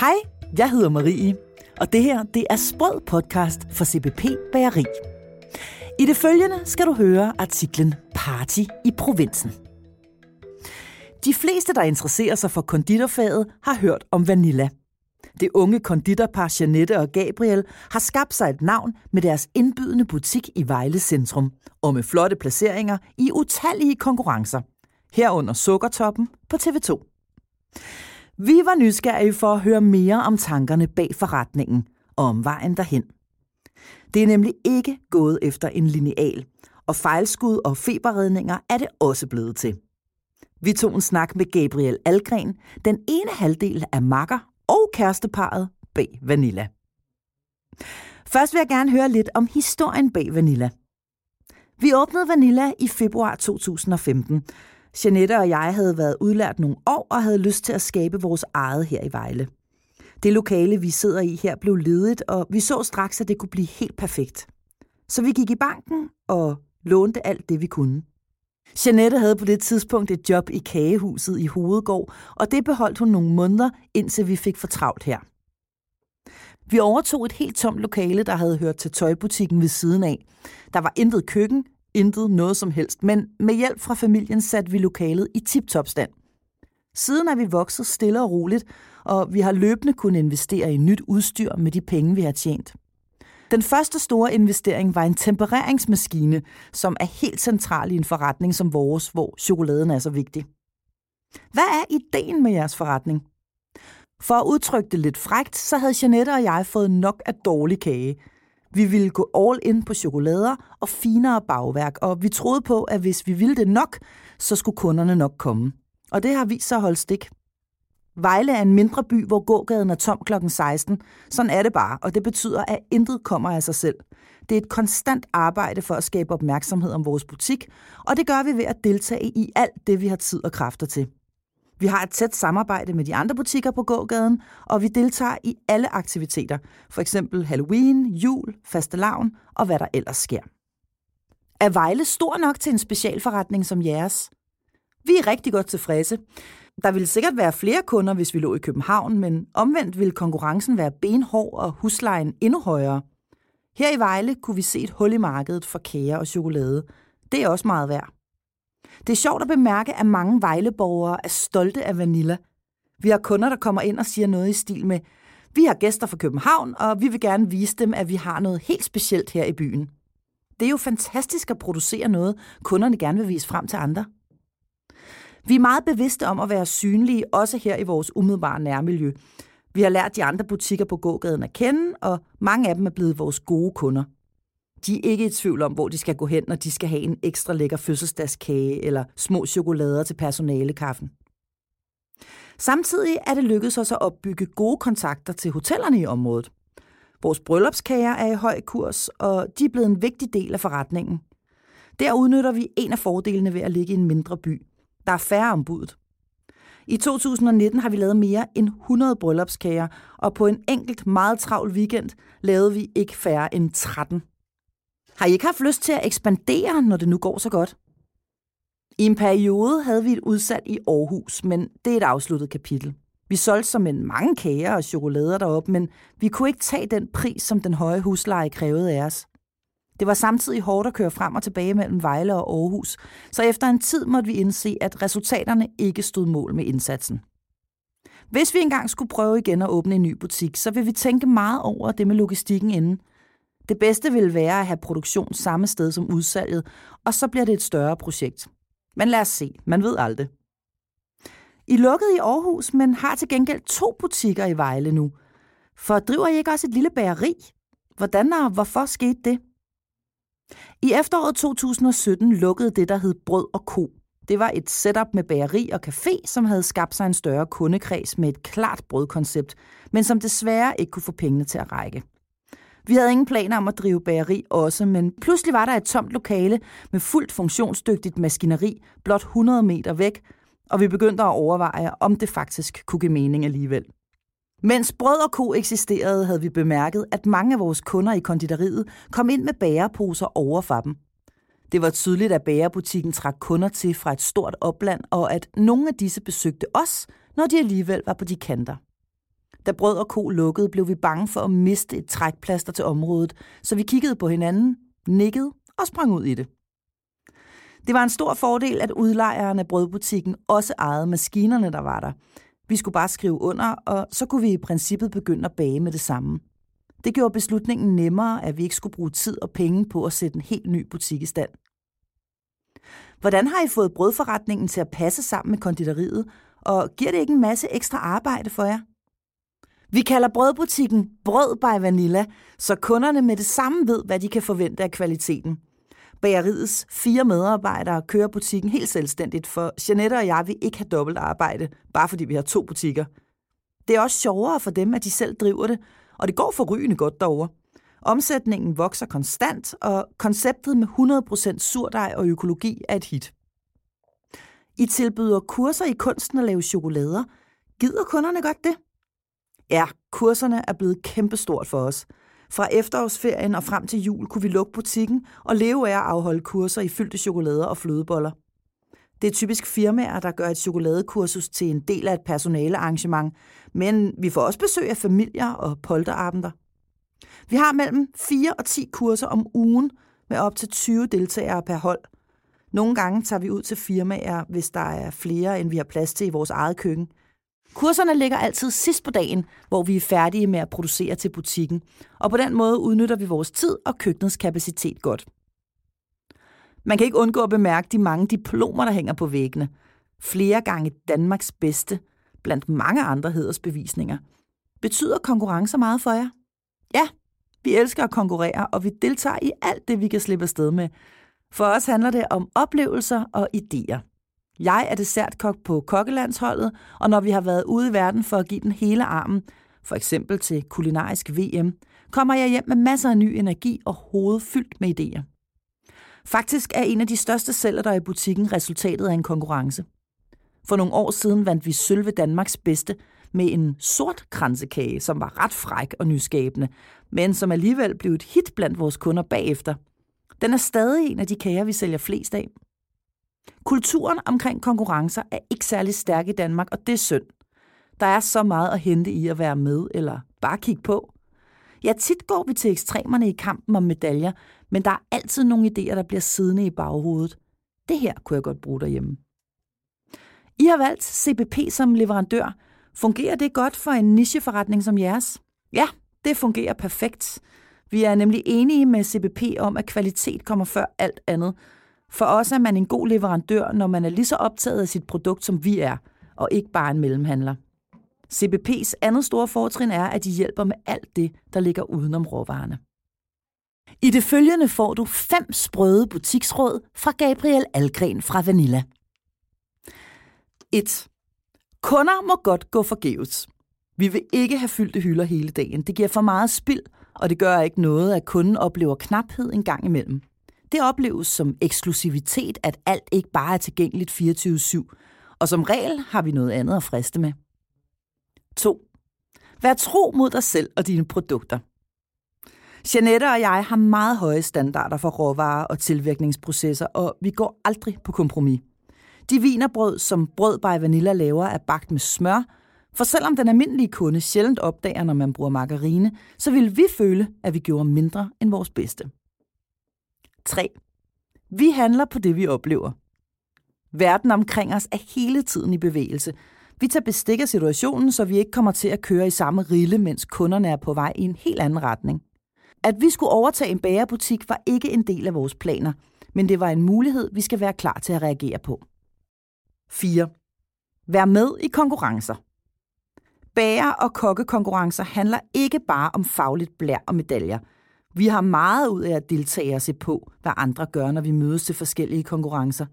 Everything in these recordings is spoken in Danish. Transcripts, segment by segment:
Hej, jeg hedder Marie, og det her det er Sprød podcast for CBP Bageri. I det følgende skal du høre artiklen Party i provinsen. De fleste, der interesserer sig for konditorfaget, har hørt om Vanilla. Det unge konditorpar Janette og Gabriel har skabt sig et navn med deres indbydende butik i Vejle Centrum, og med flotte placeringer i utallige konkurrencer. Herunder Sukkertoppen på TV2. Vi var nysgerrige for at høre mere om tankerne bag forretningen og om vejen derhen. Det er nemlig ikke gået efter en lineal, og fejlskud og feberredninger er det også blevet til. Vi tog en snak med Gabriel Algren, den ene halvdel af makker og kæresteparet bag Vanilla. Først vil jeg gerne høre lidt om historien bag Vanilla. Vi åbnede Vanilla i februar 2015, Janette og jeg havde været udlært nogle år og havde lyst til at skabe vores eget her i Vejle. Det lokale, vi sidder i her, blev ledigt, og vi så straks, at det kunne blive helt perfekt. Så vi gik i banken og lånte alt det, vi kunne. Janette havde på det tidspunkt et job i kagehuset i Hovedgård, og det beholdt hun nogle måneder, indtil vi fik for travlt her. Vi overtog et helt tomt lokale, der havde hørt til tøjbutikken ved siden af. Der var intet køkken, intet noget som helst, men med hjælp fra familien satte vi lokalet i tip-top stand. Siden er vi vokset stille og roligt, og vi har løbende kunnet investere i nyt udstyr med de penge, vi har tjent. Den første store investering var en tempereringsmaskine, som er helt central i en forretning som vores, hvor chokoladen er så vigtig. Hvad er ideen med jeres forretning? For at udtrykke det lidt frægt, så havde Janette og jeg fået nok af dårlig kage – vi ville gå all in på chokolader og finere bagværk, og vi troede på, at hvis vi ville det nok, så skulle kunderne nok komme. Og det har vist sig at holde stik. Vejle er en mindre by, hvor gågaden er tom kl. 16. Sådan er det bare, og det betyder, at intet kommer af sig selv. Det er et konstant arbejde for at skabe opmærksomhed om vores butik, og det gør vi ved at deltage i alt det, vi har tid og kræfter til. Vi har et tæt samarbejde med de andre butikker på gågaden, og vi deltager i alle aktiviteter, for eksempel Halloween, jul, fastelavn og hvad der ellers sker. Er Vejle stor nok til en specialforretning som jeres? Vi er rigtig godt tilfredse. Der ville sikkert være flere kunder, hvis vi lå i København, men omvendt ville konkurrencen være benhård og huslejen endnu højere. Her i Vejle kunne vi se et hul i markedet for kager og chokolade. Det er også meget værd. Det er sjovt at bemærke, at mange Vejleborgere er stolte af Vanilla. Vi har kunder, der kommer ind og siger noget i stil med, vi har gæster fra København, og vi vil gerne vise dem, at vi har noget helt specielt her i byen. Det er jo fantastisk at producere noget, kunderne gerne vil vise frem til andre. Vi er meget bevidste om at være synlige, også her i vores umiddelbare nærmiljø. Vi har lært de andre butikker på gågaden at kende, og mange af dem er blevet vores gode kunder. De er ikke i tvivl om, hvor de skal gå hen, når de skal have en ekstra lækker fødselsdagskage eller små chokolader til personalekaffen. Samtidig er det lykkedes os at opbygge gode kontakter til hotellerne i området. Vores bryllupskager er i høj kurs, og de er blevet en vigtig del af forretningen. Der udnytter vi en af fordelene ved at ligge i en mindre by. Der er færre ombud. I 2019 har vi lavet mere end 100 bryllupskager, og på en enkelt meget travl weekend lavede vi ikke færre end 13 har I ikke haft lyst til at ekspandere, når det nu går så godt? I en periode havde vi et udsalg i Aarhus, men det er et afsluttet kapitel. Vi solgte som en mange kager og chokolader deroppe, men vi kunne ikke tage den pris, som den høje husleje krævede af os. Det var samtidig hårdt at køre frem og tilbage mellem Vejle og Aarhus, så efter en tid måtte vi indse, at resultaterne ikke stod mål med indsatsen. Hvis vi engang skulle prøve igen at åbne en ny butik, så vil vi tænke meget over det med logistikken inden – det bedste ville være at have produktion samme sted som udsalget, og så bliver det et større projekt. Men lad os se, man ved aldrig. I lukkede i Aarhus, men har til gengæld to butikker i Vejle nu. For driver I ikke også et lille bageri? Hvordan og hvorfor skete det? I efteråret 2017 lukkede det, der hed Brød og Ko. Det var et setup med bageri og café, som havde skabt sig en større kundekreds med et klart brødkoncept, men som desværre ikke kunne få pengene til at række. Vi havde ingen planer om at drive bageri også, men pludselig var der et tomt lokale med fuldt funktionsdygtigt maskineri blot 100 meter væk, og vi begyndte at overveje, om det faktisk kunne give mening alligevel. Mens brød og ko eksisterede, havde vi bemærket, at mange af vores kunder i konditoriet kom ind med bæreposer over for dem. Det var tydeligt, at bærebutikken trak kunder til fra et stort opland, og at nogle af disse besøgte os, når de alligevel var på de kanter. Da Brød og Ko lukkede, blev vi bange for at miste et trækplaster til området, så vi kiggede på hinanden, nikkede og sprang ud i det. Det var en stor fordel, at udlejeren af brødbutikken også ejede maskinerne, der var der. Vi skulle bare skrive under, og så kunne vi i princippet begynde at bage med det samme. Det gjorde beslutningen nemmere, at vi ikke skulle bruge tid og penge på at sætte en helt ny butik i stand. Hvordan har I fået brødforretningen til at passe sammen med konditoriet, og giver det ikke en masse ekstra arbejde for jer? Vi kalder brødbutikken Brød by Vanilla, så kunderne med det samme ved, hvad de kan forvente af kvaliteten. Bageriets fire medarbejdere kører butikken helt selvstændigt, for Janette og jeg vil ikke have dobbelt arbejde, bare fordi vi har to butikker. Det er også sjovere for dem, at de selv driver det, og det går forrygende godt derovre. Omsætningen vokser konstant, og konceptet med 100% surdej og økologi er et hit. I tilbyder kurser i kunsten at lave chokolader. Gider kunderne godt det? Ja, kurserne er blevet kæmpestort for os. Fra efterårsferien og frem til jul kunne vi lukke butikken og leve af at afholde kurser i fyldte chokolader og flødeboller. Det er typisk firmaer, der gør et chokoladekursus til en del af et personalearrangement, men vi får også besøg af familier og polterabender. Vi har mellem 4 og 10 kurser om ugen med op til 20 deltagere per hold. Nogle gange tager vi ud til firmaer, hvis der er flere, end vi har plads til i vores eget køkken. Kurserne ligger altid sidst på dagen, hvor vi er færdige med at producere til butikken, og på den måde udnytter vi vores tid og køkkenets kapacitet godt. Man kan ikke undgå at bemærke de mange diplomer, der hænger på væggene. Flere gange Danmarks bedste, blandt mange andre hedersbevisninger. Betyder konkurrencer meget for jer? Ja, vi elsker at konkurrere, og vi deltager i alt det, vi kan slippe afsted med. For os handler det om oplevelser og idéer. Jeg er dessertkok på kokkelandsholdet, og når vi har været ude i verden for at give den hele armen, for eksempel til kulinarisk VM, kommer jeg hjem med masser af ny energi og hovedet fyldt med idéer. Faktisk er en af de største sælger der i butikken resultatet af en konkurrence. For nogle år siden vandt vi sølve Danmarks bedste med en sort kransekage, som var ret fræk og nyskabende, men som alligevel blev et hit blandt vores kunder bagefter. Den er stadig en af de kager, vi sælger flest af. Kulturen omkring konkurrencer er ikke særlig stærk i Danmark, og det er synd. Der er så meget at hente i at være med eller bare kigge på. Ja, tit går vi til ekstremerne i kampen om medaljer, men der er altid nogle idéer, der bliver siddende i baghovedet. Det her kunne jeg godt bruge derhjemme. I har valgt CBP som leverandør. Fungerer det godt for en nicheforretning som jeres? Ja, det fungerer perfekt. Vi er nemlig enige med CBP om, at kvalitet kommer før alt andet. For os er man en god leverandør, når man er lige så optaget af sit produkt, som vi er, og ikke bare en mellemhandler. CBP's andet store fortrin er, at de hjælper med alt det, der ligger udenom råvarerne. I det følgende får du fem sprøde butiksråd fra Gabriel Algren fra Vanilla. 1. Kunder må godt gå forgæves. Vi vil ikke have fyldte hylder hele dagen. Det giver for meget spild, og det gør ikke noget, at kunden oplever knaphed en gang imellem. Det opleves som eksklusivitet, at alt ikke bare er tilgængeligt 24-7, og som regel har vi noget andet at friste med. 2. Vær tro mod dig selv og dine produkter. Janette og jeg har meget høje standarder for råvarer og tilvirkningsprocesser, og vi går aldrig på kompromis. De vinerbrød, som Brød by Vanilla laver, er bagt med smør, for selvom den almindelige kunde sjældent opdager, når man bruger margarine, så vil vi føle, at vi gjorde mindre end vores bedste. 3. Vi handler på det, vi oplever. Verden omkring os er hele tiden i bevægelse. Vi tager bestik af situationen, så vi ikke kommer til at køre i samme rille, mens kunderne er på vej i en helt anden retning. At vi skulle overtage en bagerbutik var ikke en del af vores planer, men det var en mulighed, vi skal være klar til at reagere på. 4. Vær med i konkurrencer. Bager- og kokkekonkurrencer handler ikke bare om fagligt blær og medaljer. Vi har meget ud af at deltage og se på, hvad andre gør, når vi mødes til forskellige konkurrencer.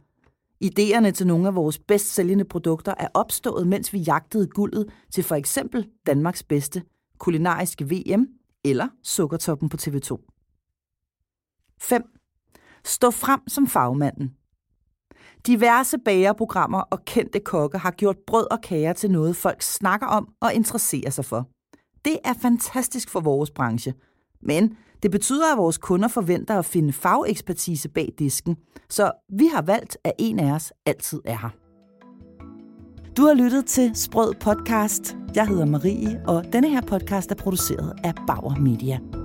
Ideerne til nogle af vores bedst sælgende produkter er opstået, mens vi jagtede guldet til for eksempel Danmarks bedste kulinariske VM eller Sukkertoppen på TV2. 5. Stå frem som fagmanden. Diverse bagerprogrammer og kendte kokke har gjort brød og kager til noget, folk snakker om og interesserer sig for. Det er fantastisk for vores branche. Men det betyder, at vores kunder forventer at finde fagekspertise bag disken, så vi har valgt, at en af os altid er her. Du har lyttet til Sprød Podcast. Jeg hedder Marie, og denne her podcast er produceret af Bauer Media.